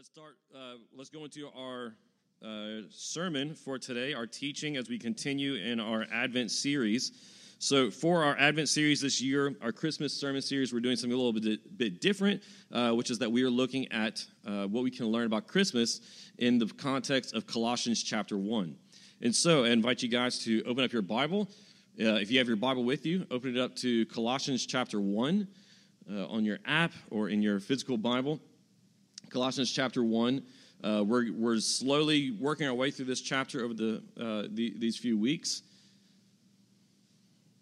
Let's start. Uh, let's go into our uh, sermon for today, our teaching as we continue in our Advent series. So, for our Advent series this year, our Christmas sermon series, we're doing something a little bit, bit different, uh, which is that we are looking at uh, what we can learn about Christmas in the context of Colossians chapter 1. And so, I invite you guys to open up your Bible. Uh, if you have your Bible with you, open it up to Colossians chapter 1 uh, on your app or in your physical Bible. Colossians chapter 1. Uh, we're, we're slowly working our way through this chapter over the, uh, the, these few weeks.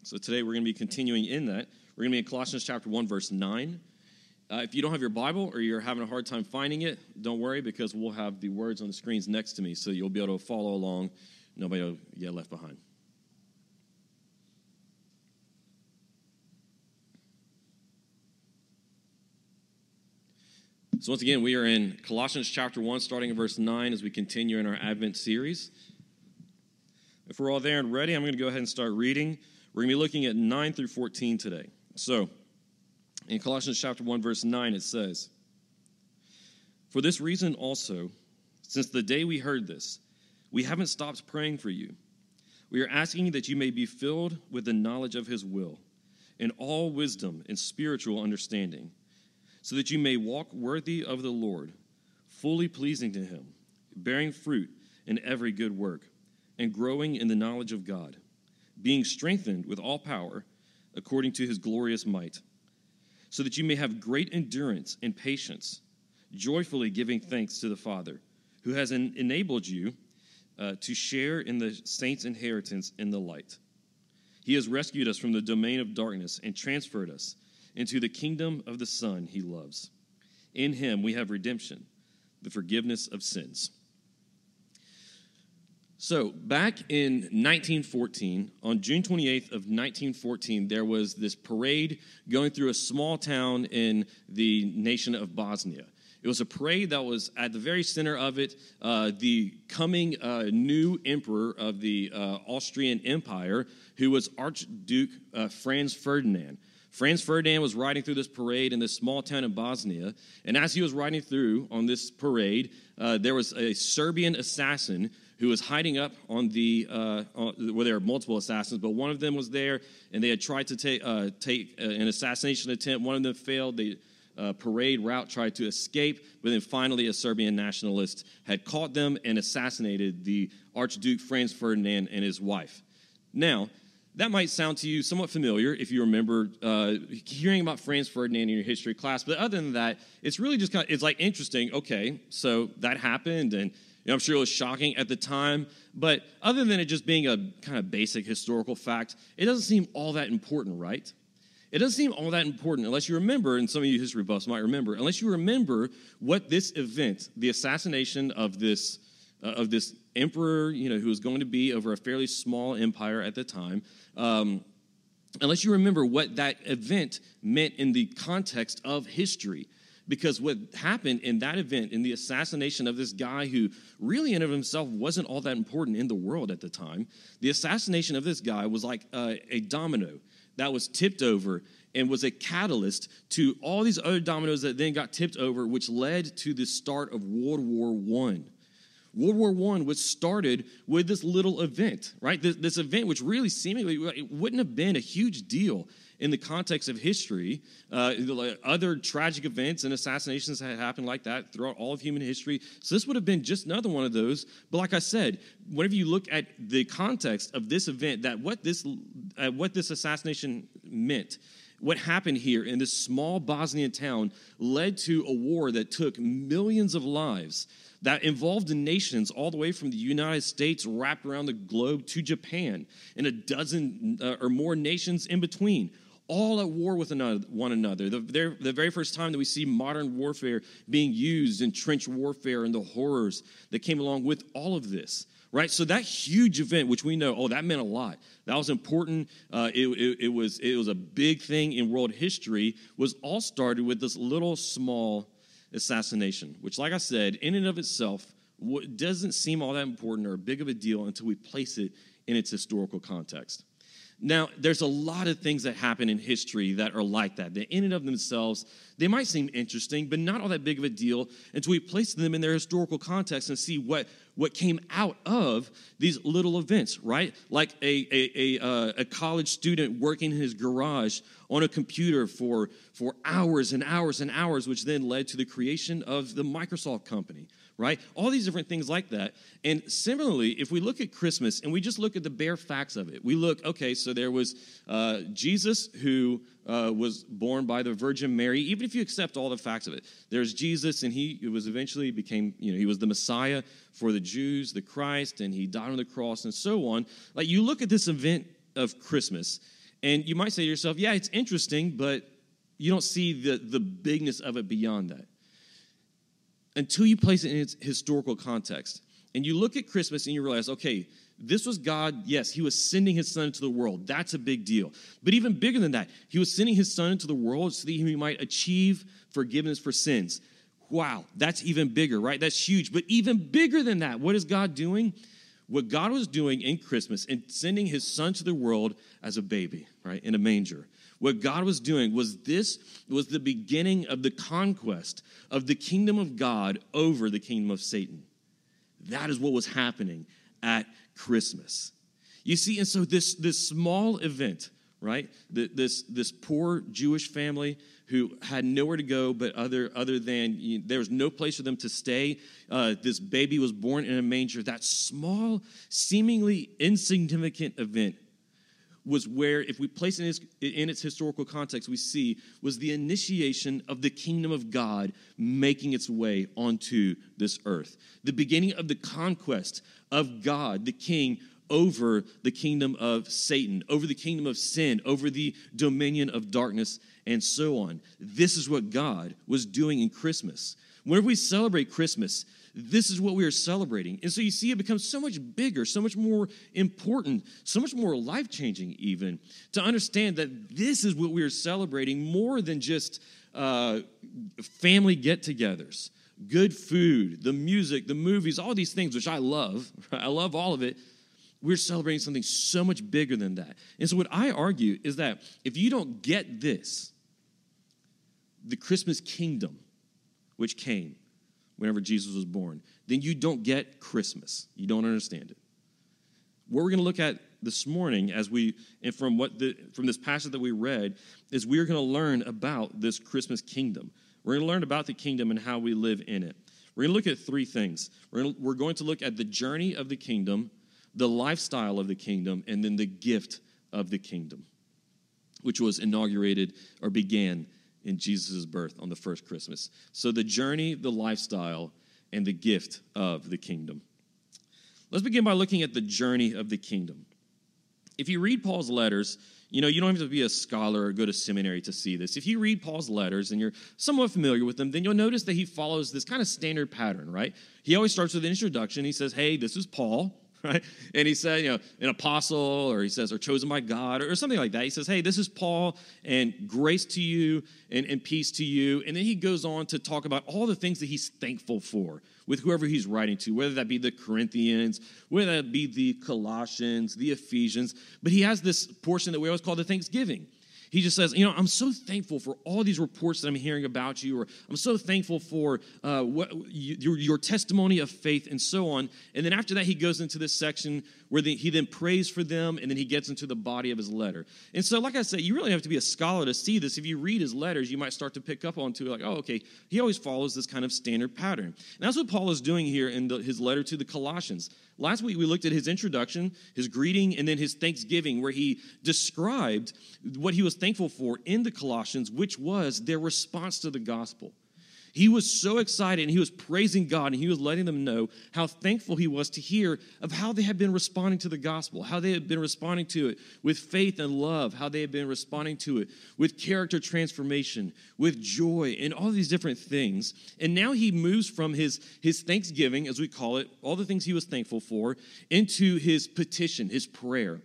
So today we're going to be continuing in that. We're going to be in Colossians chapter 1, verse 9. Uh, if you don't have your Bible or you're having a hard time finding it, don't worry because we'll have the words on the screens next to me so you'll be able to follow along. Nobody will get left behind. So, once again, we are in Colossians chapter 1, starting in verse 9 as we continue in our Advent series. If we're all there and ready, I'm going to go ahead and start reading. We're going to be looking at 9 through 14 today. So, in Colossians chapter 1, verse 9, it says, For this reason also, since the day we heard this, we haven't stopped praying for you. We are asking that you may be filled with the knowledge of his will, in all wisdom and spiritual understanding so that you may walk worthy of the Lord, fully pleasing to him, bearing fruit in every good work, and growing in the knowledge of God, being strengthened with all power according to his glorious might, so that you may have great endurance and patience, joyfully giving thanks to the Father, who has enabled you uh, to share in the saints' inheritance in the light. He has rescued us from the domain of darkness and transferred us into the kingdom of the Son he loves. In him we have redemption, the forgiveness of sins. So, back in 1914, on June 28th of 1914, there was this parade going through a small town in the nation of Bosnia. It was a parade that was at the very center of it, uh, the coming uh, new emperor of the uh, Austrian Empire, who was Archduke uh, Franz Ferdinand. Franz Ferdinand was riding through this parade in this small town in Bosnia, and as he was riding through on this parade, uh, there was a Serbian assassin who was hiding up on the uh, well, there were multiple assassins, but one of them was there, and they had tried to take uh, take uh, an assassination attempt. One of them failed. The uh, parade route tried to escape, but then finally a Serbian nationalist had caught them and assassinated the Archduke Franz Ferdinand and his wife. Now, that might sound to you somewhat familiar if you remember uh, hearing about Franz Ferdinand in your history class. But other than that, it's really just kind of, it's like interesting. Okay, so that happened, and you know, I'm sure it was shocking at the time. But other than it just being a kind of basic historical fact, it doesn't seem all that important, right? It doesn't seem all that important unless you remember, and some of you history buffs might remember, unless you remember what this event, the assassination of this uh, of this emperor, you know, who was going to be over a fairly small empire at the time, um, unless you remember what that event meant in the context of history. Because what happened in that event, in the assassination of this guy who really in of himself wasn't all that important in the world at the time, the assassination of this guy was like uh, a domino that was tipped over and was a catalyst to all these other dominoes that then got tipped over, which led to the start of World War One. World War I was started with this little event, right? This, this, event, which really seemingly it wouldn't have been a huge deal in the context of history. Uh, other tragic events and assassinations had happened like that throughout all of human history. So this would have been just another one of those. But like I said, whenever you look at the context of this event, that what this uh, what this assassination meant what happened here in this small Bosnian town led to a war that took millions of lives that involved nations all the way from the United States wrapped around the globe to Japan and a dozen uh, or more nations in between, all at war with one another. The, the very first time that we see modern warfare being used in trench warfare and the horrors that came along with all of this right? So that huge event which we know oh that meant a lot. That was important. Uh, it, it, it, was, it was a big thing in world history was all started with this little small assassination, which, like I said, in and of itself doesn't seem all that important or big of a deal until we place it in its historical context. Now, there's a lot of things that happen in history that are like that. That in and of themselves, they might seem interesting, but not all that big of a deal until we place them in their historical context and see what, what came out of these little events, right? Like a, a, a, uh, a college student working in his garage on a computer for, for hours and hours and hours, which then led to the creation of the Microsoft company right? All these different things like that. And similarly, if we look at Christmas and we just look at the bare facts of it, we look, okay, so there was uh, Jesus who uh, was born by the Virgin Mary, even if you accept all the facts of it. There's Jesus, and he was eventually became, you know, he was the Messiah for the Jews, the Christ, and he died on the cross and so on. Like you look at this event of Christmas, and you might say to yourself, yeah, it's interesting, but you don't see the, the bigness of it beyond that until you place it in its historical context. And you look at Christmas and you realize, okay, this was God, yes, he was sending his son into the world. That's a big deal. But even bigger than that, he was sending his son into the world so that he might achieve forgiveness for sins. Wow, that's even bigger, right? That's huge. But even bigger than that, what is God doing? What God was doing in Christmas and sending his son to the world as a baby, right, in a manger what God was doing was this was the beginning of the conquest of the kingdom of God over the kingdom of Satan. That is what was happening at Christmas. You see, and so this, this small event, right? This, this poor Jewish family who had nowhere to go but other, other than there was no place for them to stay. Uh, this baby was born in a manger. That small, seemingly insignificant event was where, if we place it in, its, in its historical context, we see was the initiation of the kingdom of God making its way onto this earth. The beginning of the conquest of God, the king, over the kingdom of Satan, over the kingdom of sin, over the dominion of darkness, and so on. This is what God was doing in Christmas. Whenever we celebrate Christmas, this is what we are celebrating. And so you see, it becomes so much bigger, so much more important, so much more life changing, even to understand that this is what we are celebrating more than just uh, family get togethers, good food, the music, the movies, all these things, which I love. I love all of it. We're celebrating something so much bigger than that. And so, what I argue is that if you don't get this, the Christmas kingdom, which came, whenever Jesus was born, then you don't get Christmas. You don't understand it. What we're going to look at this morning, as we and from what the from this passage that we read, is we're going to learn about this Christmas kingdom. We're going to learn about the kingdom and how we live in it. We're going to look at three things. We're going to, we're going to look at the journey of the kingdom, the lifestyle of the kingdom, and then the gift of the kingdom, which was inaugurated or began in Jesus' birth on the first Christmas. So, the journey, the lifestyle, and the gift of the kingdom. Let's begin by looking at the journey of the kingdom. If you read Paul's letters, you know, you don't have to be a scholar or go to seminary to see this. If you read Paul's letters and you're somewhat familiar with them, then you'll notice that he follows this kind of standard pattern, right? He always starts with an introduction. He says, Hey, this is Paul. right? And he said, you know, an apostle, or he says, or chosen by God, or something like that. He says, hey, this is Paul, and grace to you, and, and peace to you. And then he goes on to talk about all the things that he's thankful for with whoever he's writing to, whether that be the Corinthians, whether that be the Colossians, the Ephesians. But he has this portion that we always call the Thanksgiving. He just says, You know, I'm so thankful for all these reports that I'm hearing about you, or I'm so thankful for uh, what, your, your testimony of faith, and so on. And then after that, he goes into this section where the, he then prays for them, and then he gets into the body of his letter. And so, like I said, you really have to be a scholar to see this. If you read his letters, you might start to pick up onto like, oh, okay, he always follows this kind of standard pattern. And that's what Paul is doing here in the, his letter to the Colossians. Last week we looked at his introduction, his greeting, and then his thanksgiving, where he described what he was thankful for in the Colossians, which was their response to the gospel. He was so excited and he was praising God and he was letting them know how thankful he was to hear of how they had been responding to the gospel, how they had been responding to it with faith and love, how they had been responding to it with character transformation, with joy, and all these different things. And now he moves from his, his thanksgiving, as we call it, all the things he was thankful for, into his petition, his prayer.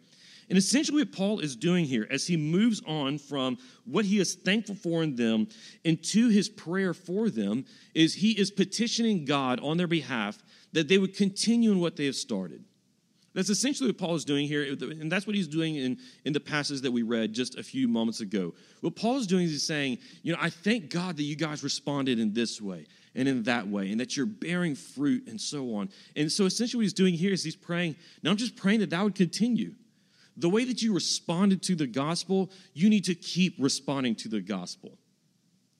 And essentially, what Paul is doing here as he moves on from what he is thankful for in them into his prayer for them is he is petitioning God on their behalf that they would continue in what they have started. That's essentially what Paul is doing here, and that's what he's doing in, in the passage that we read just a few moments ago. What Paul is doing is he's saying, you know, I thank God that you guys responded in this way and in that way, and that you're bearing fruit and so on. And so essentially what he's doing here is he's praying, now I'm just praying that that would continue. The way that you responded to the gospel, you need to keep responding to the gospel.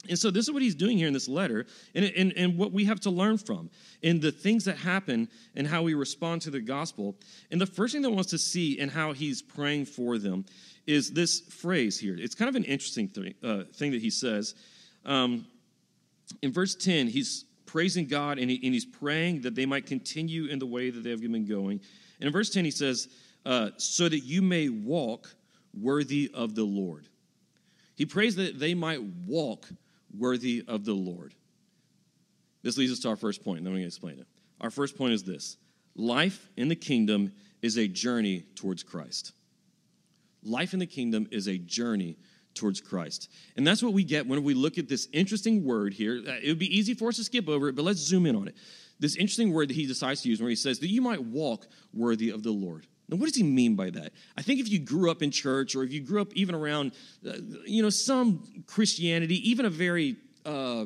And so this is what he's doing here in this letter, and, and, and what we have to learn from, and the things that happen and how we respond to the gospel. And the first thing that wants to see and how he's praying for them is this phrase here. It's kind of an interesting thing, uh, thing that he says. Um, in verse 10, he's praising God and, he, and, he's praying that they might continue in the way that they have been going. And in verse 10, he says, uh, so that you may walk worthy of the Lord. He prays that they might walk worthy of the Lord. This leads us to our first point, and then to explain it. Our first point is this life in the kingdom is a journey towards Christ. Life in the kingdom is a journey towards Christ. And that's what we get when we look at this interesting word here. Uh, it would be easy for us to skip over it, but let's zoom in on it. This interesting word that he decides to use where he says that you might walk worthy of the Lord. What does he mean by that? I think if you grew up in church or if you grew up even around, uh, you know, some Christianity, even a very uh,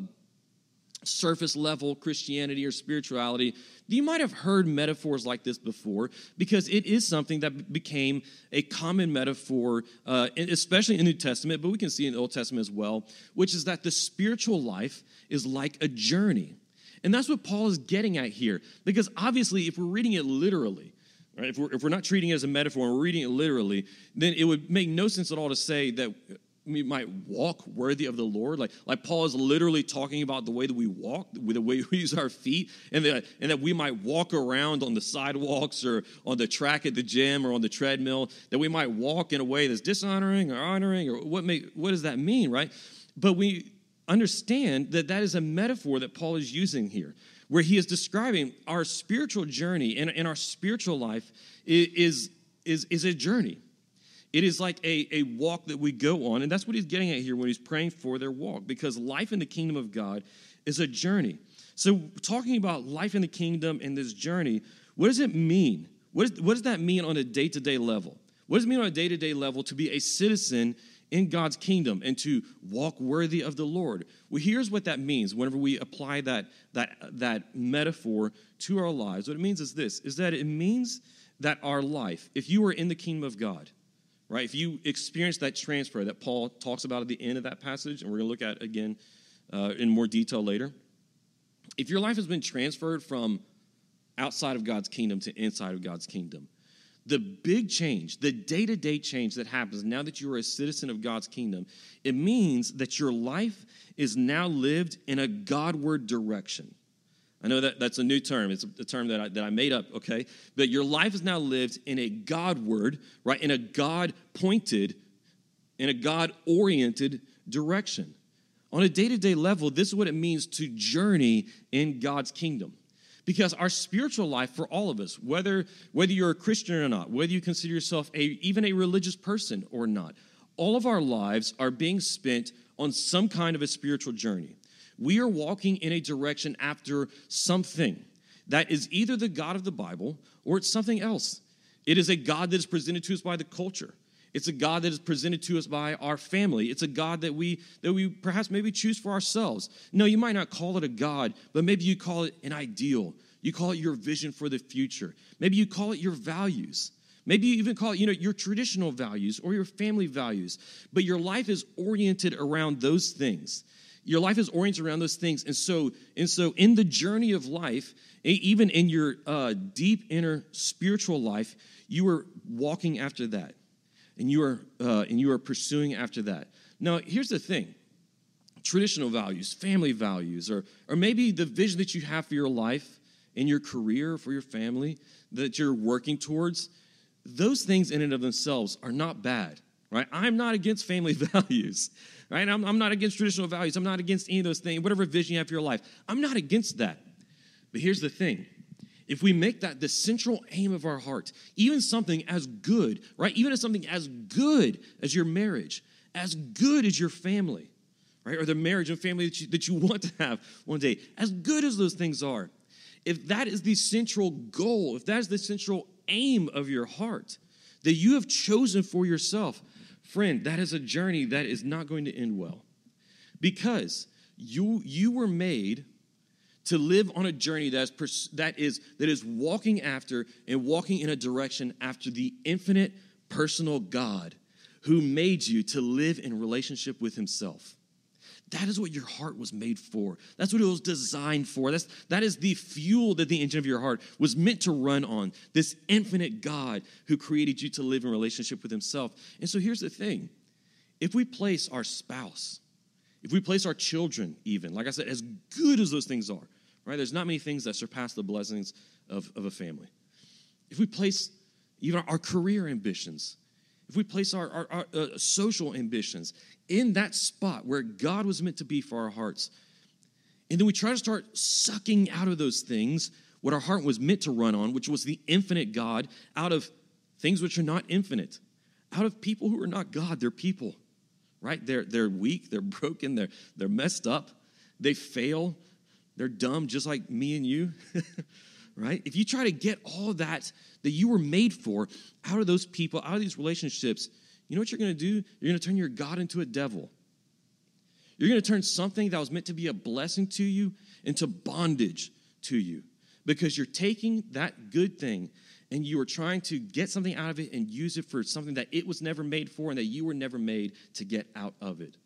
surface level Christianity or spirituality, you might have heard metaphors like this before because it is something that became a common metaphor, uh, especially in the New Testament, but we can see in the Old Testament as well, which is that the spiritual life is like a journey. And that's what Paul is getting at here. Because obviously, if we're reading it literally, Right? If, we're, if we're not treating it as a metaphor and we're reading it literally, then it would make no sense at all to say that we might walk worthy of the Lord. Like, like Paul is literally talking about the way that we walk, the way we use our feet, and that, and that we might walk around on the sidewalks or on the track at the gym or on the treadmill, that we might walk in a way that's dishonoring or honoring, or what, may, what does that mean, right? But we understand that that is a metaphor that Paul is using here where he is describing our spiritual journey and, and our spiritual life is, is, is a journey. It is like a, a walk that we go on, and that's what he's getting at here when he's praying for their walk, because life in the kingdom of God is a journey. So, talking about life in the kingdom and this journey, what does it mean? What, is, what does that mean on a day to day level? What does it mean on a day to day level to be a citizen in God's kingdom and to walk worthy of the Lord. Well, here's what that means whenever we apply that, that, that metaphor to our lives. What it means is this is that it means that our life, if you are in the kingdom of God, right, if you experience that transfer that Paul talks about at the end of that passage, and we're going to look at again uh, in more detail later, if your life has been transferred from outside of God's kingdom to inside of God's kingdom, the big change, the day to day change that happens now that you are a citizen of God's kingdom, it means that your life is now lived in a Godward direction. I know that that's a new term. It's a term that I, that I made up, okay? But your life is now lived in a Godward, right? In a God pointed, in a God oriented direction. On a day to day level, this is what it means to journey in God's kingdom because our spiritual life for all of us whether whether you're a christian or not whether you consider yourself a, even a religious person or not all of our lives are being spent on some kind of a spiritual journey. We are walking in a direction after something that is either the god of the bible or it's something else. It is a god that is presented to us by the culture it's a God that is presented to us by our family. It's a God that we that we perhaps maybe choose for ourselves. No, you might not call it a God, but maybe you call it an ideal. You call it your vision for the future. Maybe you call it your values. Maybe you even call it, you know, your traditional values or your family values. But your life is oriented around those things. Your life is oriented around those things. And so, and so in the journey of life, even in your uh, deep inner spiritual life, you are walking after that and you are uh, and you are pursuing after that. Now, here's the thing: traditional values, family values, or or maybe the vision that you have for your life in your career, for your family that you're working towards. Those things in and of themselves are not bad, right? I'm not against family values, right? I'm, I'm not against traditional values. I'm not against any of those things, whatever vision you have for your life. I'm not against that. But here's the thing if we make that the central aim of our heart, even something as good, right? Even as something as good as your marriage, as good as your family, right? Or the marriage and family that you, that you want to have one day, as good as those things are, if that is the central goal, if that is the central aim of your heart that you have chosen for yourself. Friend, that is a journey that is not going to end well because you, you were made to live on a journey that is, that, is, that is walking after and walking in a direction after the infinite personal God who made you to live in relationship with himself. That is what your heart was made for. That's what it was designed for. That's, that is the fuel that the engine of your heart was meant to run on. This infinite God who created you to live in relationship with Himself. And so here's the thing if we place our spouse, if we place our children, even, like I said, as good as those things are, right? There's not many things that surpass the blessings of, of a family. If we place even our career ambitions, if we place our, our, our uh, social ambitions in that spot where God was meant to be for our hearts, and then we try to start sucking out of those things what our heart was meant to run on, which was the infinite God, out of things which are not infinite, out of people who are not God, they're people, right? They're, they're weak, they're broken, they're, they're messed up, they fail, they're dumb, just like me and you. right? If you try to get all that that you were made for out of those people, out of these relationships, you know what you're going to do? You're going to turn your God into a devil. You're going to turn something that was meant to be a blessing to you into bondage to you because you're taking that good thing and you are trying to get something out of it and use it for something that it was never made for and that you were never made to get out of it.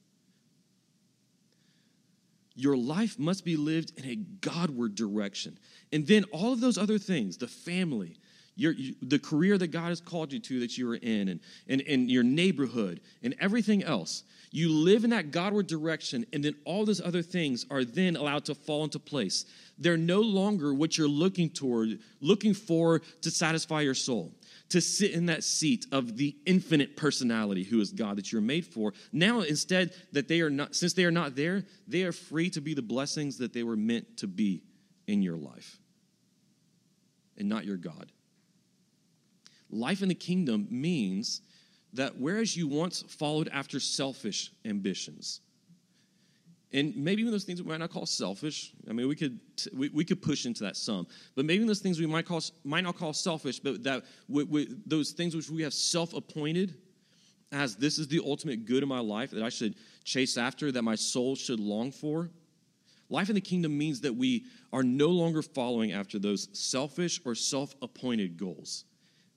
Your life must be lived in a Godward direction. And then all of those other things, the family, your, you, the career that God has called you to that you are in, and, and, and your neighborhood, and everything else, you live in that Godward direction, and then all those other things are then allowed to fall into place. They're no longer what you're looking toward, looking for to satisfy your soul to sit in that seat of the infinite personality who is God that you're made for. Now, instead, that they are not, since they are not there, they are free to be the blessings that they were meant to be in your life and not your God. Life in the kingdom means that whereas you once followed after selfish ambitions, and maybe even those things we might not call selfish. I mean, we could we, we could push into that some, but maybe those things we might call might not call selfish, but that we, we, those things which we have self-appointed as this is the ultimate good in my life that I should chase after, that my soul should long for. Life in the kingdom means that we are no longer following after those selfish or self-appointed goals,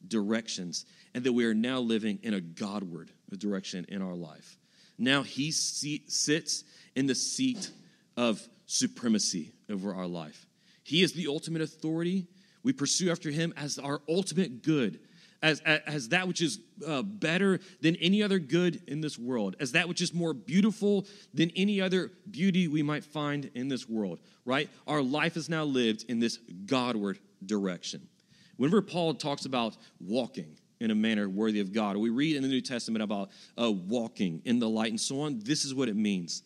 directions, and that we are now living in a Godward direction in our life. Now He sits in the seat of supremacy over our life. He is the ultimate authority. We pursue after him as our ultimate good, as, as, as that which is uh, better than any other good in this world, as that which is more beautiful than any other beauty we might find in this world, right? Our life is now lived in this Godward direction. Whenever Paul talks about walking, in a manner worthy of God. We read in the New Testament about uh, walking in the light and so on. This is what it means.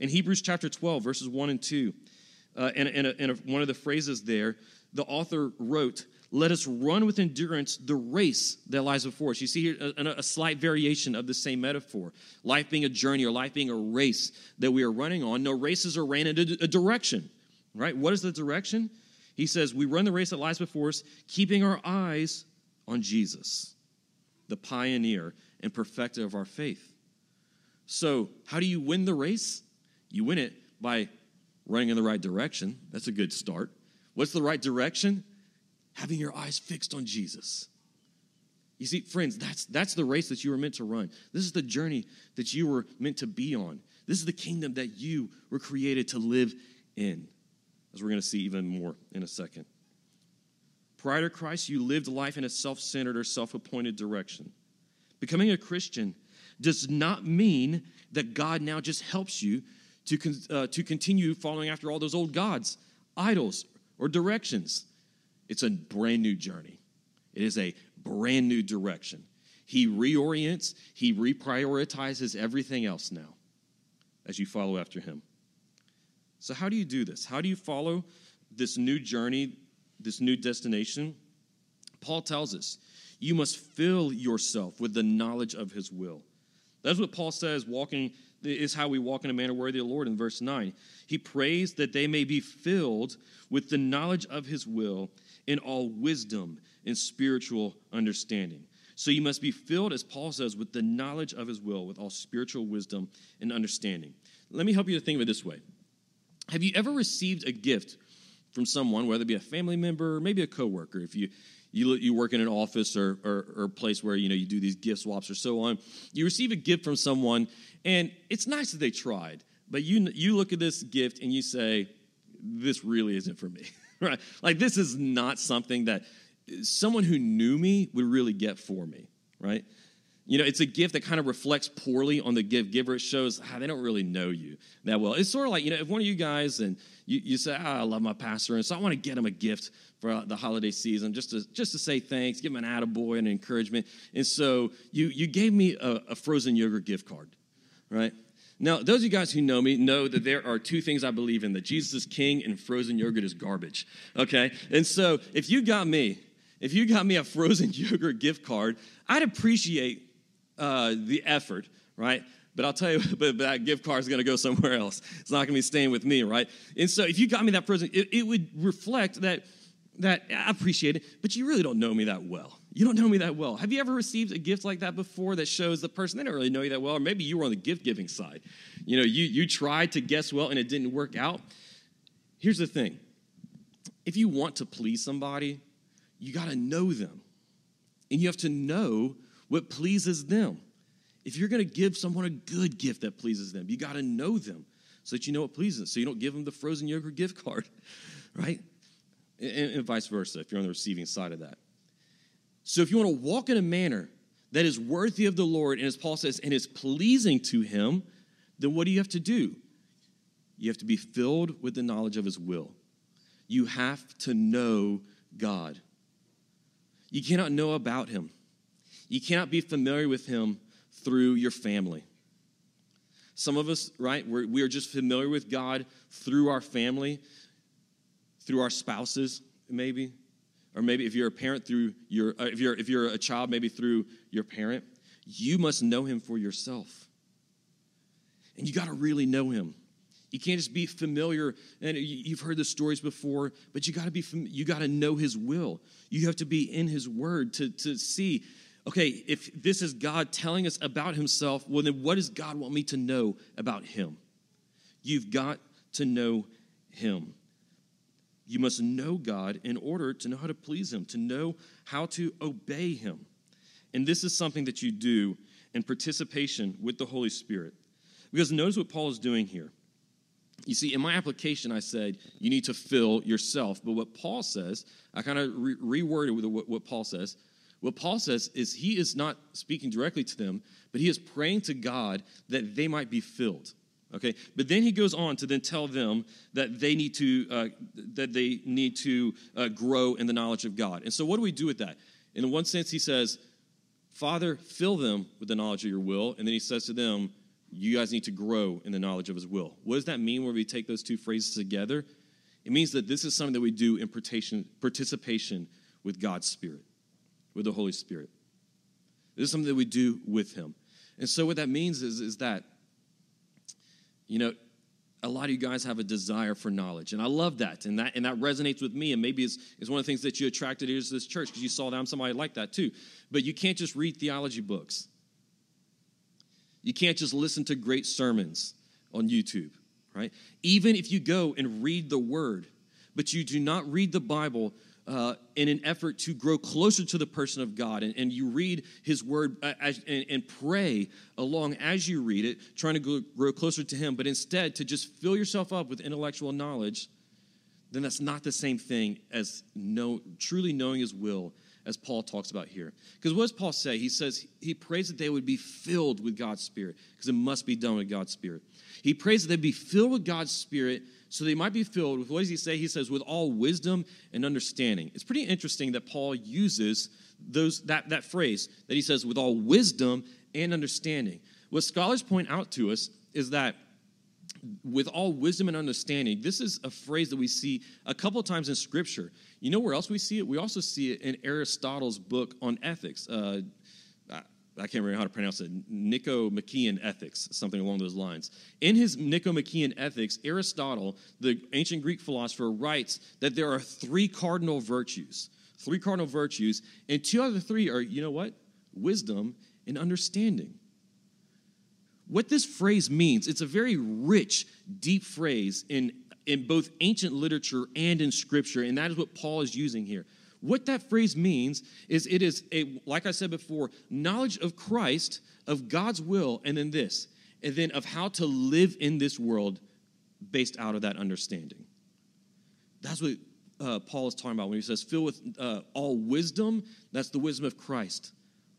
In Hebrews chapter 12, verses 1 and 2, uh, and, and, and one of the phrases there, the author wrote, Let us run with endurance the race that lies before us. You see here a, a slight variation of the same metaphor. Life being a journey or life being a race that we are running on. No, races are ran in a, a direction, right? What is the direction? He says, We run the race that lies before us, keeping our eyes on Jesus, the pioneer and perfecter of our faith. So, how do you win the race? You win it by running in the right direction. That's a good start. What's the right direction? Having your eyes fixed on Jesus. You see, friends, that's, that's the race that you were meant to run. This is the journey that you were meant to be on. This is the kingdom that you were created to live in, as we're going to see even more in a second. Prior to Christ, you lived life in a self centered or self appointed direction. Becoming a Christian does not mean that God now just helps you to, con- uh, to continue following after all those old gods, idols, or directions. It's a brand new journey. It is a brand new direction. He reorients, he reprioritizes everything else now as you follow after him. So, how do you do this? How do you follow this new journey, this new destination? Paul tells us you must fill yourself with the knowledge of his will. That's what Paul says walking is how we walk in a manner worthy of the Lord in verse 9. He prays that they may be filled with the knowledge of his will in all wisdom and spiritual understanding. So you must be filled, as Paul says, with the knowledge of his will, with all spiritual wisdom and understanding. Let me help you to think of it this way Have you ever received a gift from someone, whether it be a family member or maybe a coworker? If you you, you work in an office or, or, or, place where you know you do these gift swaps or so on. You receive a gift from someone and it's nice that they tried but you you look at this gift and you say this really isn't for me right? Like this is not something that someone who knew me would really get for me right you know, it's a gift that kind of reflects poorly on the gift giver. It shows ah, they don't really know you that well. It's sort of like, you know, if one of you guys and you, you say, ah, I love my pastor, and so I want to get him a gift for the holiday season just to, just to say thanks, give him an attaboy and an encouragement. And so you, you gave me a, a frozen yogurt gift card, right? Now, those of you guys who know me know that there are two things I believe in that Jesus is king and frozen yogurt is garbage, okay? And so if you got me, if you got me a frozen yogurt gift card, I'd appreciate uh, the effort, right? But I'll tell you, but, that gift card is going to go somewhere else. It's not going to be staying with me, right? And so if you got me that present, it, it would reflect that that I appreciate it, but you really don't know me that well. You don't know me that well. Have you ever received a gift like that before that shows the person they don't really know you that well, or maybe you were on the gift giving side? You know, you you tried to guess well and it didn't work out. Here's the thing: if you want to please somebody, you got to know them, and you have to know what pleases them. If you're going to give someone a good gift that pleases them, you got to know them so that you know what pleases them. So you don't give them the frozen yogurt gift card, right? And, and vice versa if you're on the receiving side of that. So if you want to walk in a manner that is worthy of the Lord, and as Paul says, and is pleasing to him, then what do you have to do? You have to be filled with the knowledge of his will. You have to know God. You cannot know about him you cannot be familiar with him through your family. Some of us, right, we're, we are just familiar with God through our family, through our spouses, maybe. Or maybe if you're a parent, through your, uh, if, you're, if you're a child, maybe through your parent. You must know him for yourself. And you got to really know him. You can't just be familiar, and you've heard the stories before, but you got to be you got to know His will. You have to be in His Word to to see okay, if this is God telling us about himself, well, then what does God want me to know about him? You've got to know him. You must know God in order to know how to please him, to know how to obey him. And this is something that you do in participation with the Holy Spirit. Because notice what Paul is doing here. You see, in my application, I said you need to fill yourself. But what Paul says, I kind of re- reworded with what Paul says. What Paul says is he is not speaking directly to them, but he is praying to God that they might be filled. Okay, but then he goes on to then tell them that they need to uh, that they need to uh, grow in the knowledge of God. And so, what do we do with that? In one sense, he says, "Father, fill them with the knowledge of Your will," and then he says to them, "You guys need to grow in the knowledge of His will." What does that mean when we take those two phrases together? It means that this is something that we do in participation with God's Spirit with the Holy Spirit. This is something that we do with Him. And so, what that means is, is that, you know, a lot of you guys have a desire for knowledge. And I love that. And that, and that resonates with me. And maybe it's, it's one of the things that you attracted here to this church because you saw that I'm somebody like that too. But you can't just read theology books, you can't just listen to great sermons on YouTube, right? Even if you go and read the Word, but you do not read the Bible uh, in an effort to grow closer to the person of God. And, and you read His Word uh, as, and, and, pray along as you read it, trying to grow, closer to Him, but instead to just fill yourself up with intellectual knowledge, then that's not the same thing as know, truly knowing His will, as Paul talks about here. Because what does Paul say? He says he prays that they would be filled with God's Spirit, because it must be done with God's Spirit. He prays that they be filled with God's Spirit so they might be filled with, what does he say? He says, with all wisdom and understanding. It's pretty interesting that Paul uses those, that, that phrase, that he says, with all wisdom and understanding. What scholars point out to us is that with all wisdom and understanding, this is a phrase that we see a couple times in Scripture. You know where else we see it? We also see it in Aristotle's book on ethics. Uh, I can't remember how to pronounce it, Nicomachean Ethics, something along those lines. In his Nicomachean Ethics, Aristotle, the ancient Greek philosopher, writes that there are three cardinal virtues. Three cardinal virtues, and two out of the three are, you know what? Wisdom and understanding. What this phrase means, it's a very rich, deep phrase in, in both ancient literature and in scripture, and that is what Paul is using here. What that phrase means is it is a, like I said before, knowledge of Christ, of God's will, and then this, and then of how to live in this world based out of that understanding. That's what uh, Paul is talking about when he says, fill with uh, all wisdom. That's the wisdom of Christ,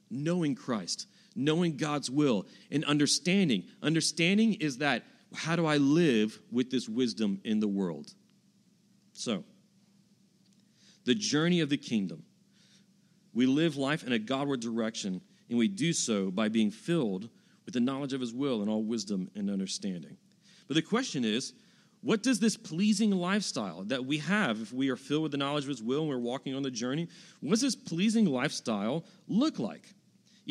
knowing Christ, knowing God's will, and understanding. Understanding is that how do I live with this wisdom in the world? So, the journey of the kingdom. We live life in a Godward direction, and we do so by being filled with the knowledge of His will and all wisdom and understanding. But the question is, what does this pleasing lifestyle that we have, if we are filled with the knowledge of His will and we're walking on the journey, what does this pleasing lifestyle look like?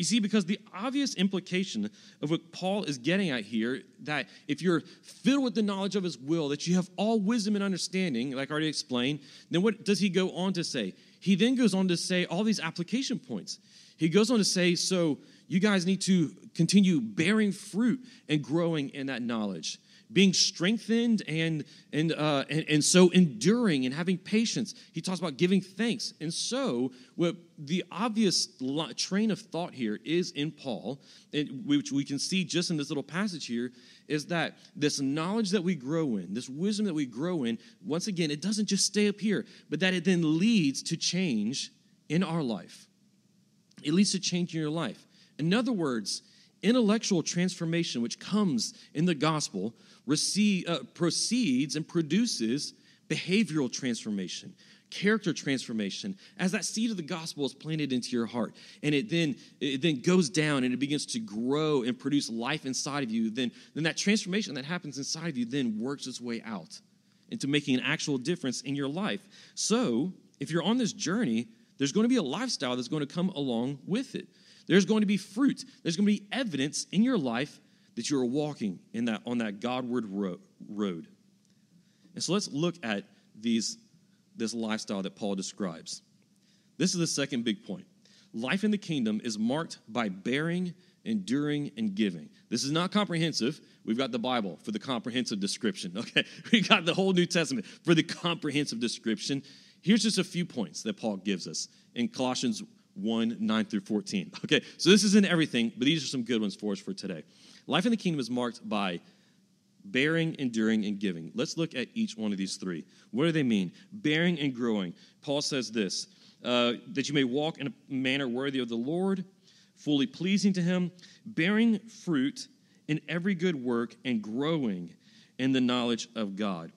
You see, because the obvious implication of what Paul is getting at here, that if you're filled with the knowledge of his will, that you have all wisdom and understanding, like I already explained, then what does he go on to say? He then goes on to say all these application points. He goes on to say, so you guys need to continue bearing fruit and growing in that knowledge being strengthened and, and, uh, and, and so enduring and having patience. He talks about giving thanks. And so, what the obvious train of thought here is in Paul, which we can see just in this little passage here, is that this knowledge that we grow in, this wisdom that we grow in, once again, it doesn't just stay up here, but that it then leads to change in our life. It leads to change in your life. In other words, intellectual transformation, which comes in the gospel, receive, uh, proceeds and produces behavioral transformation, character transformation, as that seed of the gospel is planted into your heart, and it then it then goes down and it begins to grow and produce life inside of you. Then, then that transformation that happens inside of you then works its way out into making an actual difference in your life. So, if you're on this journey, there's going to be a lifestyle that's going to come along with it. There's going to be fruit. There's going to be evidence in your life that you are walking in that, on that Godward road. And so let's look at these, this lifestyle that Paul describes. This is the second big point. Life in the kingdom is marked by bearing, enduring, and giving. This is not comprehensive. We've got the Bible for the comprehensive description. Okay, we got the whole New Testament for the comprehensive description. Here's just a few points that Paul gives us in Colossians 1 9 through 14. Okay, so this isn't everything, but these are some good ones for us for today. Life in the kingdom is marked by bearing, enduring, and giving. Let's look at each one of these three. What do they mean? Bearing and growing. Paul says this uh, that you may walk in a manner worthy of the Lord, fully pleasing to Him, bearing fruit in every good work, and growing in the knowledge of God.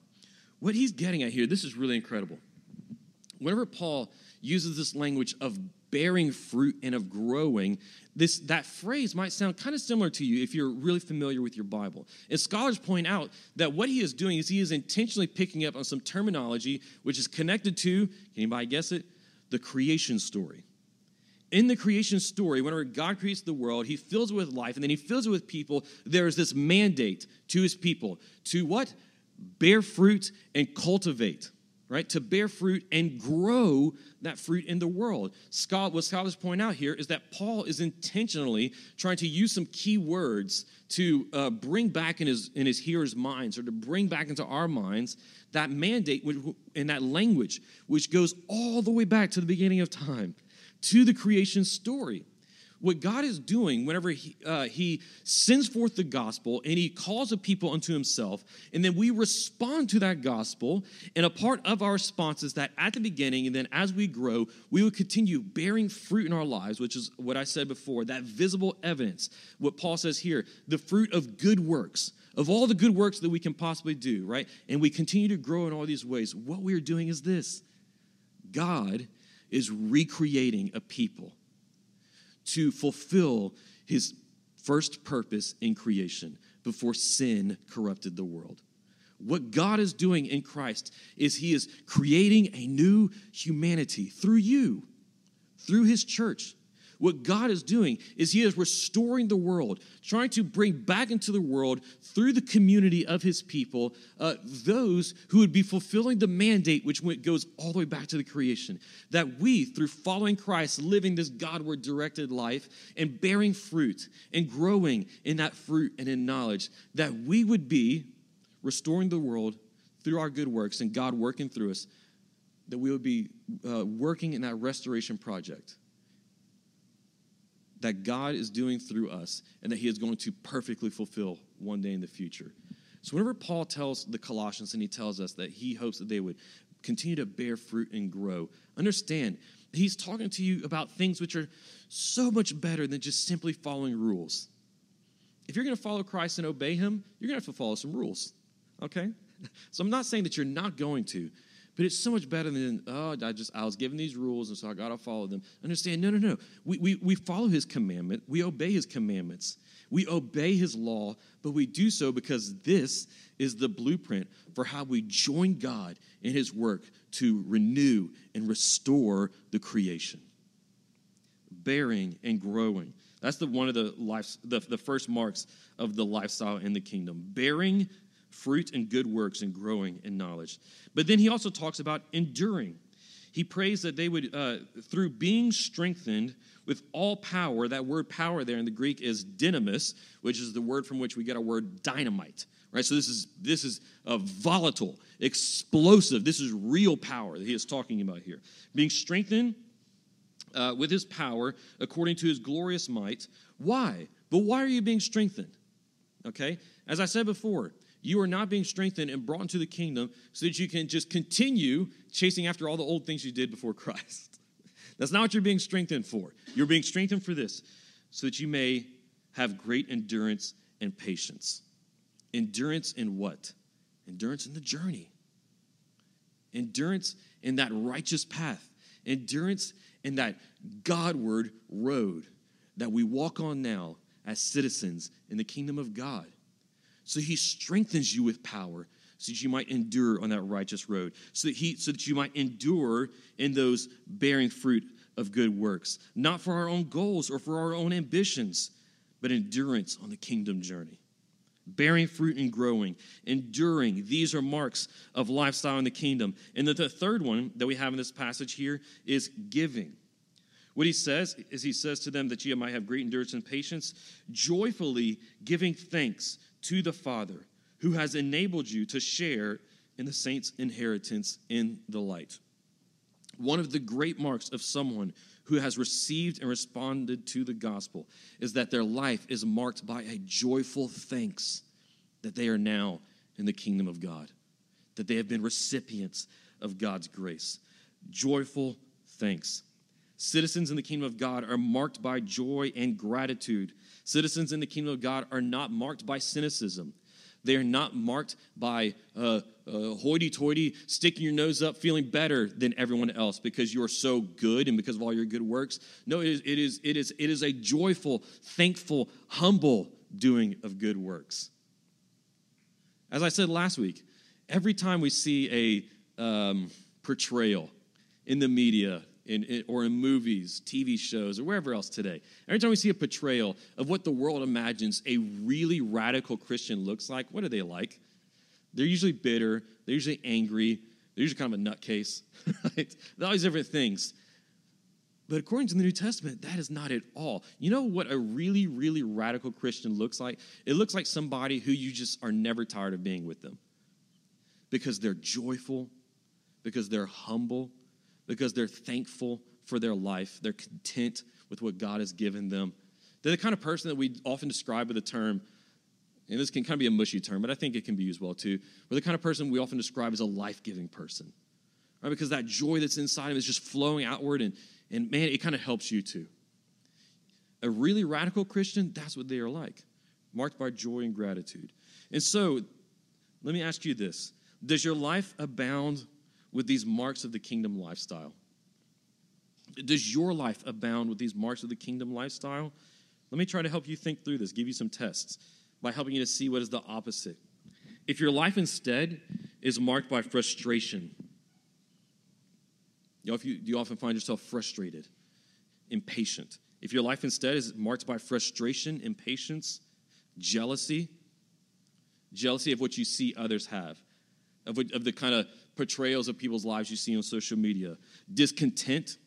What he's getting at here, this is really incredible. Whenever Paul uses this language of bearing fruit and of growing, this, that phrase might sound kind of similar to you if you're really familiar with your Bible. And scholars point out that what he is doing is he is intentionally picking up on some terminology which is connected to, can anybody guess it? The creation story. In the creation story, whenever God creates the world, he fills it with life and then he fills it with people. There is this mandate to his people to what? Bear fruit and cultivate right? To bear fruit and grow that fruit in the world. Scott, what scholars point out here is that Paul is intentionally trying to use some key words to uh, bring back in his, in his hearers' minds or to bring back into our minds that mandate and that language, which goes all the way back to the beginning of time, to the creation story what God is doing whenever he, uh, he sends forth the gospel and He calls a people unto Himself, and then we respond to that gospel. And a part of our response is that at the beginning, and then as we grow, we will continue bearing fruit in our lives, which is what I said before that visible evidence. What Paul says here the fruit of good works of all the good works that we can possibly do, right? And we continue to grow in all these ways. What we are doing is this God is recreating a people to fulfill his first purpose in creation before sin corrupted the world. What God is doing in Christ is he is creating a new humanity through you, through his church, What God is doing is He is restoring the world, trying to bring back into the world through the community of His people uh, those who would be fulfilling the mandate which goes all the way back to the creation. That we, through following Christ, living this Godward directed life and bearing fruit and growing in that fruit and in knowledge, that we would be restoring the world through our good works and God working through us, that we would be uh, working in that restoration project that God is doing through us and that He is going to perfectly fulfill one day in the future. So, whenever Paul tells the Colossians and he tells us that he hopes that they would continue to bear fruit and grow, understand he's talking to you about things which are so much better than just simply following rules. If you're going to follow Christ and obey Him, you're going to have to follow some rules, okay? So, I'm not saying that you're not going to, but it's so much better than, oh, I just I was given these rules and so I gotta follow them. Understand, no, no, no. We, we, we follow his commandment, we obey his commandments, we obey his law, but we do so because this is the blueprint for how we join God in his work to renew and restore the creation. Bearing and growing. That's the one of the life, the, the first marks of the lifestyle in the kingdom. Bearing fruit and good works and growing in knowledge. But then he also talks about enduring. He prays that they would, uh, through being strengthened with all power, that word power there in the Greek is dynamis, which is the word from which we get our word dynamite. Right, so this is this is a volatile, explosive. This is real power that he is talking about here. Being strengthened uh, with his power according to his glorious might. Why? But why are you being strengthened? Okay, as I said before, you are not being strengthened and brought into the kingdom so that you can just continue chasing after all the old things you did before Christ. That's not what you're being strengthened for. You're being strengthened for this so that you may have great endurance and patience. Endurance in what? Endurance in the journey. Endurance in that righteous path. Endurance in that Godward road that we walk on now as citizens in the kingdom of God. So he strengthens you with power so that you might endure on that righteous road, so that, he, so that you might endure in those bearing fruit of good works, not for our own goals or for our own ambitions, but endurance on the kingdom journey. Bearing fruit and growing, enduring, these are marks of lifestyle in the kingdom. And the, the third one that we have in this passage here is giving. What he says is he says to them that you might have great endurance and patience, joyfully giving thanks to the Father who has enabled you to share in the saints' inheritance in the light. One of the great marks of someone who has received and responded to the gospel is that their life is marked by a joyful thanks that they are now in the kingdom of God, that they have been recipients of God's grace. Joyful thanks. Citizens in the kingdom of God are marked by joy and gratitude. Citizens in the kingdom of God are not marked by cynicism. They are not marked by uh, uh, hoity toity, sticking your nose up, feeling better than everyone else because you are so good and because of all your good works. No, it is, it is, it is, it is a joyful, thankful, humble doing of good works. As I said last week, every time we see a um, portrayal in the media in, in, or in movies, TV shows, or wherever else today. Every time we see a portrayal of what the world imagines a really radical Christian looks like, what are they like? They're usually bitter, they're usually angry, they're usually kind of a nutcase, right? All these different things. But according to the New Testament, that is not at all. You know what a really, really radical Christian looks like? It looks like somebody who you just are never tired of being with them because they're joyful, because they're humble, because they're thankful for their life. They're content with what God has given them. They're the kind of person that we often describe with the term, and this can kind of be a mushy term, but I think it can be used well too. We're the kind of person we often describe as a life giving person, right? Because that joy that's inside them is just flowing outward, and, and man, it kind of helps you too. A really radical Christian, that's what they are like, marked by joy and gratitude. And so, let me ask you this Does your life abound with these marks of the kingdom lifestyle? Does your life abound with these marks of the kingdom lifestyle? Let me try to help you think through this, give you some tests by helping you to see what is the opposite. If your life instead is marked by frustration, you know, if you, you often find yourself frustrated, impatient, If your life instead is marked by frustration, impatience, jealousy, jealousy of what you see others have, of, what, of the kind of portrayals of people's lives you see on social media, discontent,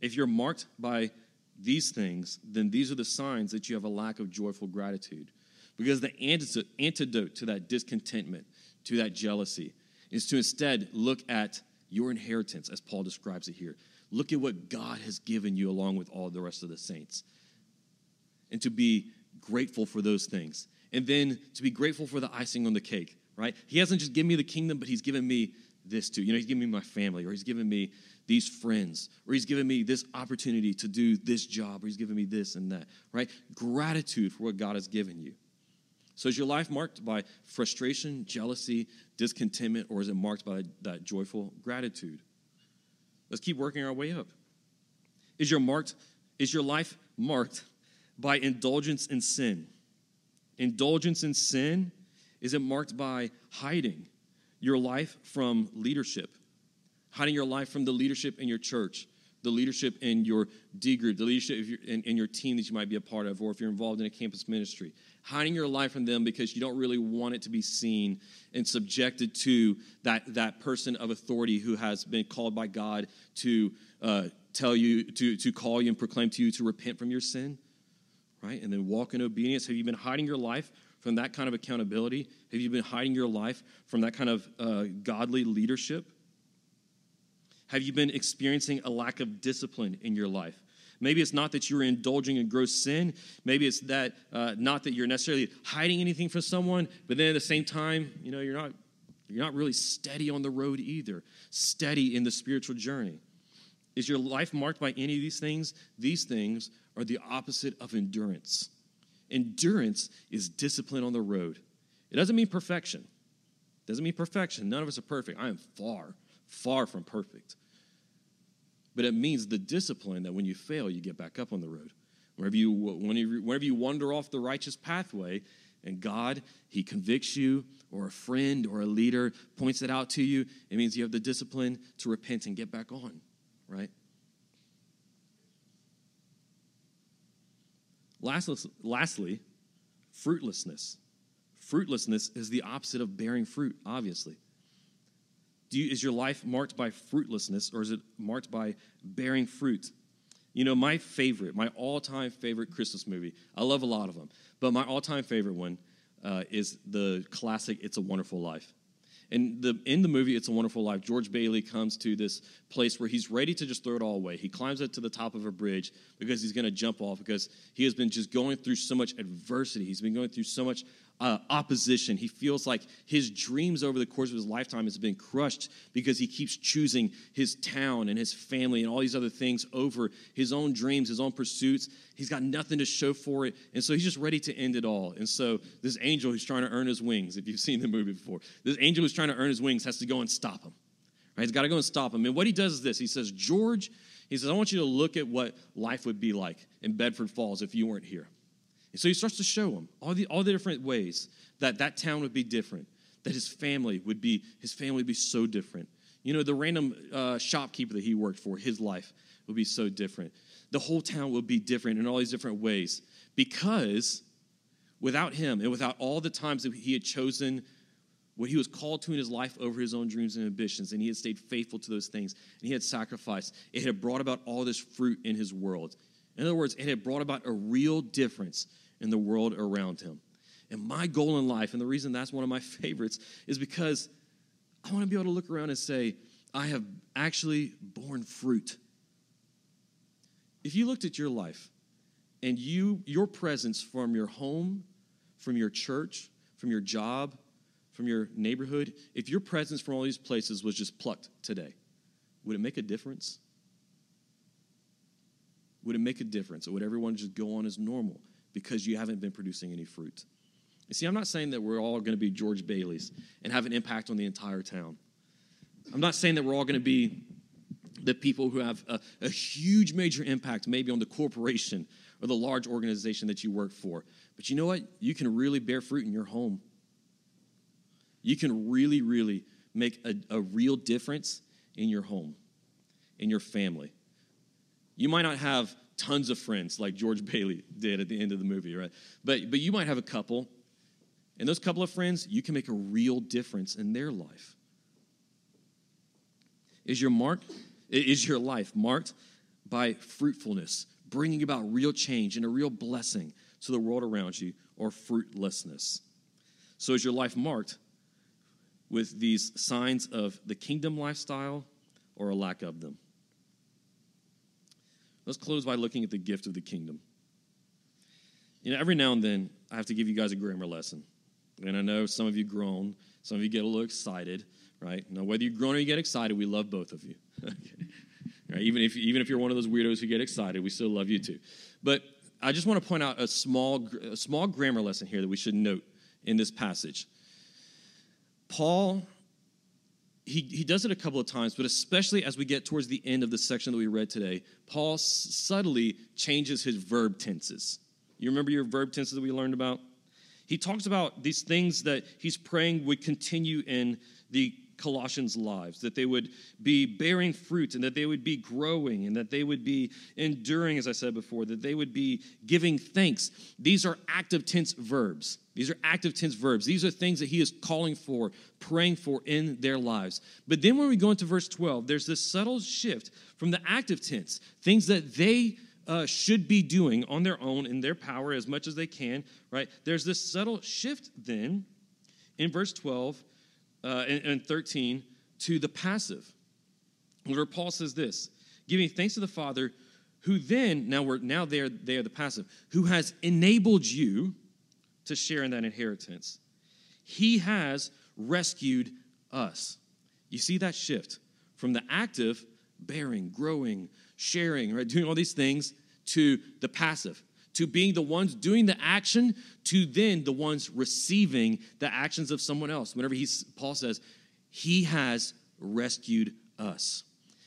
if you're marked by these things, then these are the signs that you have a lack of joyful gratitude. Because the antidote to that discontentment, to that jealousy, is to instead look at your inheritance, as Paul describes it here. Look at what God has given you along with all the rest of the saints. And to be grateful for those things. And then to be grateful for the icing on the cake, right? He hasn't just given me the kingdom, but He's given me this too. You know, He's given me my family, or He's given me these friends, or He's given me this opportunity to do this job, or He's given me this and that, right? Gratitude for what God has given you. So is your life marked by frustration, jealousy, discontentment, or is it marked by that joyful gratitude? Let's keep working our way up. Is your marked is your life marked by indulgence in sin? Indulgence in sin is it marked by hiding your life from leadership? Hiding your life from the leadership in your church, the leadership in your D group, the leadership in, in your team that you might be a part of, or if you're involved in a campus ministry. Hiding your life from them because you don't really want it to be seen and subjected to that, that person of authority who has been called by God to uh, tell you, to, to call you and proclaim to you to repent from your sin, right? And then walk in obedience. Have you been hiding your life from that kind of accountability? Have you been hiding your life from that kind of uh, godly leadership? Have you been experiencing a lack of discipline in your life? Maybe it's not that you're indulging in gross sin. Maybe it's that uh, not that you're necessarily hiding anything from someone, but then at the same time, you know, you're not you're not really steady on the road either. Steady in the spiritual journey. Is your life marked by any of these things? These things are the opposite of endurance. Endurance is discipline on the road. It doesn't mean perfection. It doesn't mean perfection. None of us are perfect. I am far, far from perfect. But it means the discipline that when you fail, you get back up on the road. Whenever you, whenever you wander off the righteous pathway, and God, He convicts you, or a friend or a leader points it out to you, it means you have the discipline to repent and get back on, right? Lastly, fruitlessness. Fruitlessness is the opposite of bearing fruit, obviously. You, is your life marked by fruitlessness or is it marked by bearing fruit? You know, my favorite, my all time favorite Christmas movie, I love a lot of them, but my all time favorite one uh, is the classic It's a Wonderful Life. And the, in the movie It's a Wonderful Life, George Bailey comes to this place where he's ready to just throw it all away. He climbs up to the top of a bridge because he's going to jump off because he has been just going through so much adversity. He's been going through so much uh, opposition. He feels like his dreams over the course of his lifetime has been crushed because he keeps choosing his town and his family and all these other things over his own dreams, his own pursuits. He's got nothing to show for it. And so he's just ready to end it all. And so this angel who's trying to earn his wings, if you've seen the movie before, this angel who's trying to earn his wings has to go and stop him. Right? He's got to go and stop him. And what he does is this he says, George, he says, I want you to look at what life would be like in Bedford Falls if you weren't here. And so he starts to show him all the, all the different ways that that town would be different, that his family would be, his family would be so different. You know, the random uh, shopkeeper that he worked for, his life would be so different. The whole town would be different in all these different ways because without him and without all the times that he had chosen what he was called to in his life over his own dreams and ambitions, and he had stayed faithful to those things, and he had sacrificed, it had brought about all this fruit in his world. In other words, it had brought about a real difference in the world around him. And my goal in life, and the reason that's one of my favorites, is because I want to be able to look around and say, I have actually borne fruit. If you looked at your life and you your presence from your home, from your church, from your job, from your neighborhood, if your presence from all these places was just plucked today, would it make a difference? Would it make a difference? Or would everyone just go on as normal because you haven't been producing any fruit? You see, I'm not saying that we're all going to be George Baileys and have an impact on the entire town. I'm not saying that we're all going to be the people who have a, a, huge major impact maybe on the corporation or the large organization that you work for. But you know what? You can really bear fruit in your home. You can really, really make a, a real difference in your home, in your family. You might not have tons of friends like George Bailey did at the end of the movie, right? But, but you might have a couple, and those couple of friends, you can make a real difference in their life. Is your mark, is your life marked by fruitfulness, bringing about real change and a real blessing to the world around you, or fruitlessness? So is your life marked with these signs of the kingdom lifestyle or a lack of them? Let's close by looking at the gift of the kingdom. You know, every now and then I have to give you guys a grammar lesson. And I know some of you groan, some of you get a little excited, right? Now, whether you groan or you get excited, we love both of you. right? Even, if, even if you're one of those weirdos who get excited, we still love you too. But I just want to point out a small, a small grammar lesson here that we should note in this passage. Paul he, he does it a couple of times, but especially as we get towards the end of the section that we read today, Paul subtly changes his verb tenses. You remember your verb tenses that we learned about? He talks about these things that he's praying would continue in the Colossians' lives, that they would be bearing fruit and that they would be growing and that they would be enduring, as I said before, that they would be giving thanks. These are active tense verbs. These are active tense verbs. These are things that he is calling for, praying for in their lives. But then when we go into verse 12, there's this subtle shift from the active tense, things that they uh, should be doing on their own in their power as much as they can, right? There's this subtle shift then in verse 12 uh, and, and 13 to the passive, where Paul says this giving thanks to the Father who then, now we're now they are, they are the passive, who has enabled you to share in that inheritance. He has rescued us. You see that shift from the active, bearing, growing, sharing, right, doing all these things, to the passive, to being the ones doing the action, to then the ones receiving the actions of someone else. Whenever he's, Paul says, He has rescued us.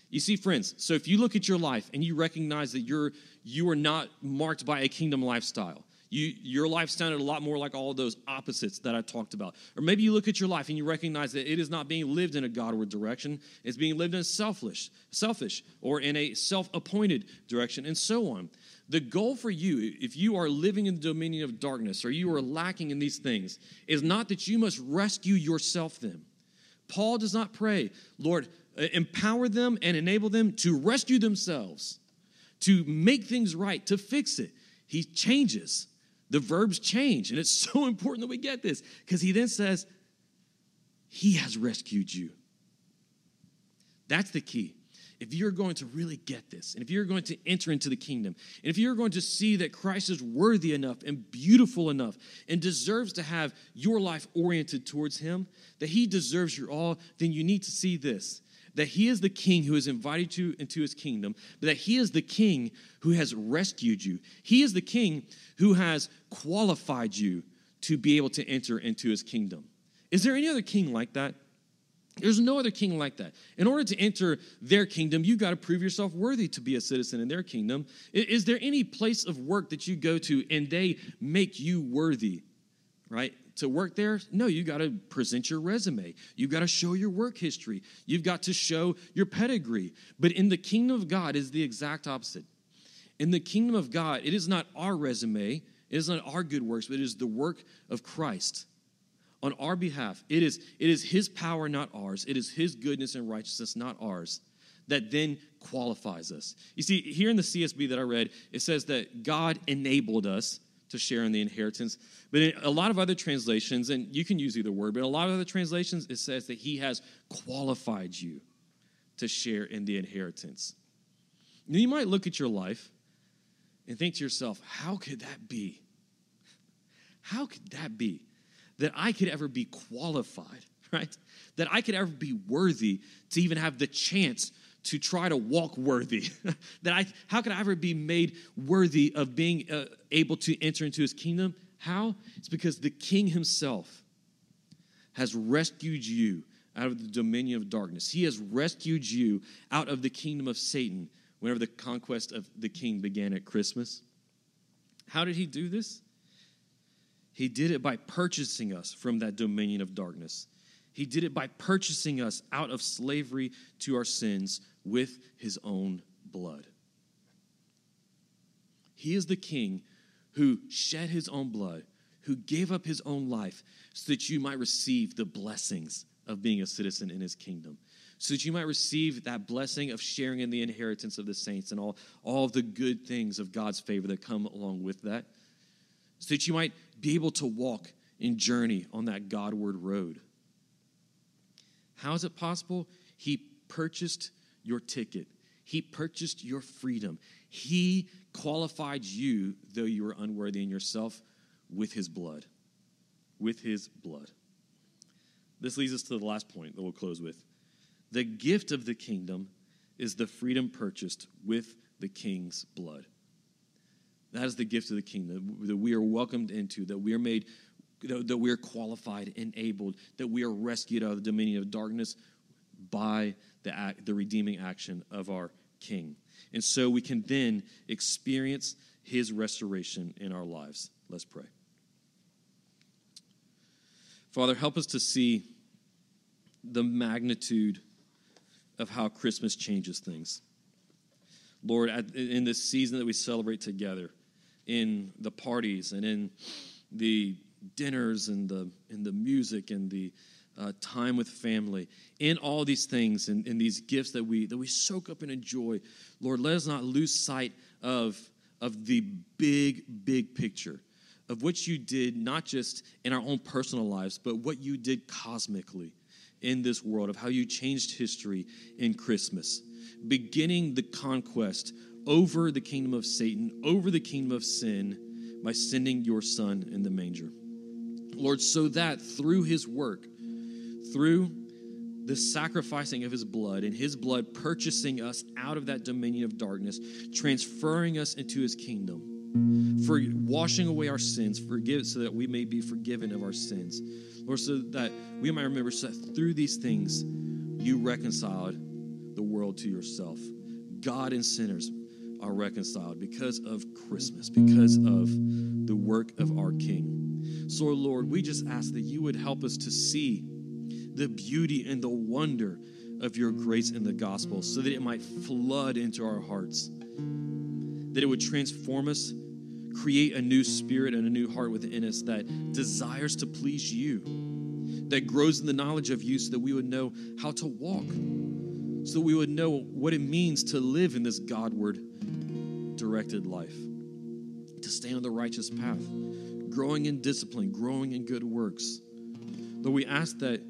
You see, friends, so if you look at your life and you recognize that you're you are not marked by a kingdom lifestyle, you, your life sounded a lot more like all those opposites that I talked about. Or maybe you look at your life and you recognize that it is not being lived in a Godward direction, it's being lived in a selfish, selfish or in a self-appointed direction, and so on. The goal for you, if you are living in the dominion of darkness or you are lacking in these things, is not that you must rescue yourself them. Paul does not pray, Lord, empower them and enable them to rescue themselves, to make things right, to fix it. He changes the verbs change. And it's so important that we get this because he then says, He has rescued you. That's the key. If you're going to really get this, and if you're going to enter into the kingdom, and if you're going to see that Christ is worthy enough and beautiful enough and deserves to have your life oriented towards Him, that He deserves your all, then you need to see this that he is the king who has invited you into his kingdom, but that he is the king who has rescued you. He is the king who has qualified you to be able to enter into his kingdom. Is there any other king like that? There's no other king like that. In order to enter their kingdom, you got to prove yourself worthy to be a citizen in their kingdom. Is there any place of work that you go to and they make you worthy, right? To work there? No, you got to present your resume. You got to show your work history. You've got to show your pedigree. But in the kingdom of God is the exact opposite. In the kingdom of God, it is not our resume, it is not our good works, but it is the work of Christ on our behalf. It is, it is his power, not ours. It is his goodness and righteousness, not ours, that then qualifies us. You see, here in the CSB that I read, it says that God enabled us to share in the inheritance. But in a lot of other translations, and you can use either word, but a lot of other translations, it says that he has qualified you to share in the inheritance. Now, you might look at your life and think to yourself, how could that be? How could that be that I could ever be qualified, right? That I could ever be worthy to even have the chance to try to walk worthy. that I, how could I ever be made worthy of being uh, able to enter into his kingdom? How? It's because the king himself has rescued you out of the dominion of darkness. He has rescued you out of the kingdom of Satan whenever the conquest of the king began at Christmas. How did he do this? He did it by purchasing us from that dominion of darkness. He did it by purchasing us out of slavery to our sins with his own blood. He is the king who shed his own blood, who gave up his own life so that you might receive the blessings of being a citizen in his kingdom. So that you might receive that blessing of sharing in the inheritance of the saints and all, all the good things of God's favor that come along with that. So that you might be able to walk and journey on that Godward road. How is it possible? He purchased your ticket. He purchased your freedom. He qualified you, though you were unworthy in yourself, with his blood. With his blood. This leads us to the last point that we'll close with. The gift of the kingdom is the freedom purchased with the king's blood. That is the gift of the kingdom that we are welcomed into, that we are made, that we are qualified, enabled, that we are rescued out of the dominion of darkness by the, act, the redeeming action of our King. And so we can then experience his restoration in our lives. Let's pray. Father, help us to see the magnitude of how Christmas changes things. Lord, in this season that we celebrate together, in the parties and in the dinners and the, and the music and the uh, time with family, in all these things and in these gifts that we that we soak up and enjoy, Lord, let us not lose sight of of the big big picture of what you did not just in our own personal lives, but what you did cosmically in this world of how you changed history in Christmas, beginning the conquest over the kingdom of Satan, over the kingdom of sin by sending your son in the manger. Lord, so that through his work through the sacrificing of his blood and his blood purchasing us out of that dominion of darkness, transferring us into his kingdom, for washing away our sins, forgive so that we may be forgiven of our sins. Lord, so that we might remember so that through these things you reconciled the world to yourself. God and sinners are reconciled because of Christmas, because of the work of our King. So, Lord, we just ask that you would help us to see the beauty and the wonder of your grace in the gospel so that it might flood into our hearts, that it would transform us, create a new spirit and a new heart within us that desires to please you, that grows in the knowledge of you so that we would know how to walk, so that we would know what it means to live in this Godward directed life, to stay on the righteous path, growing in discipline, growing in good works. Lord, we ask that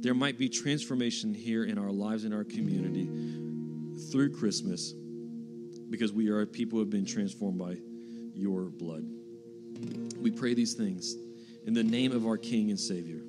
there might be transformation here in our lives, in our community through Christmas because we are people who have been transformed by your blood. We pray these things in the name of our King and Savior.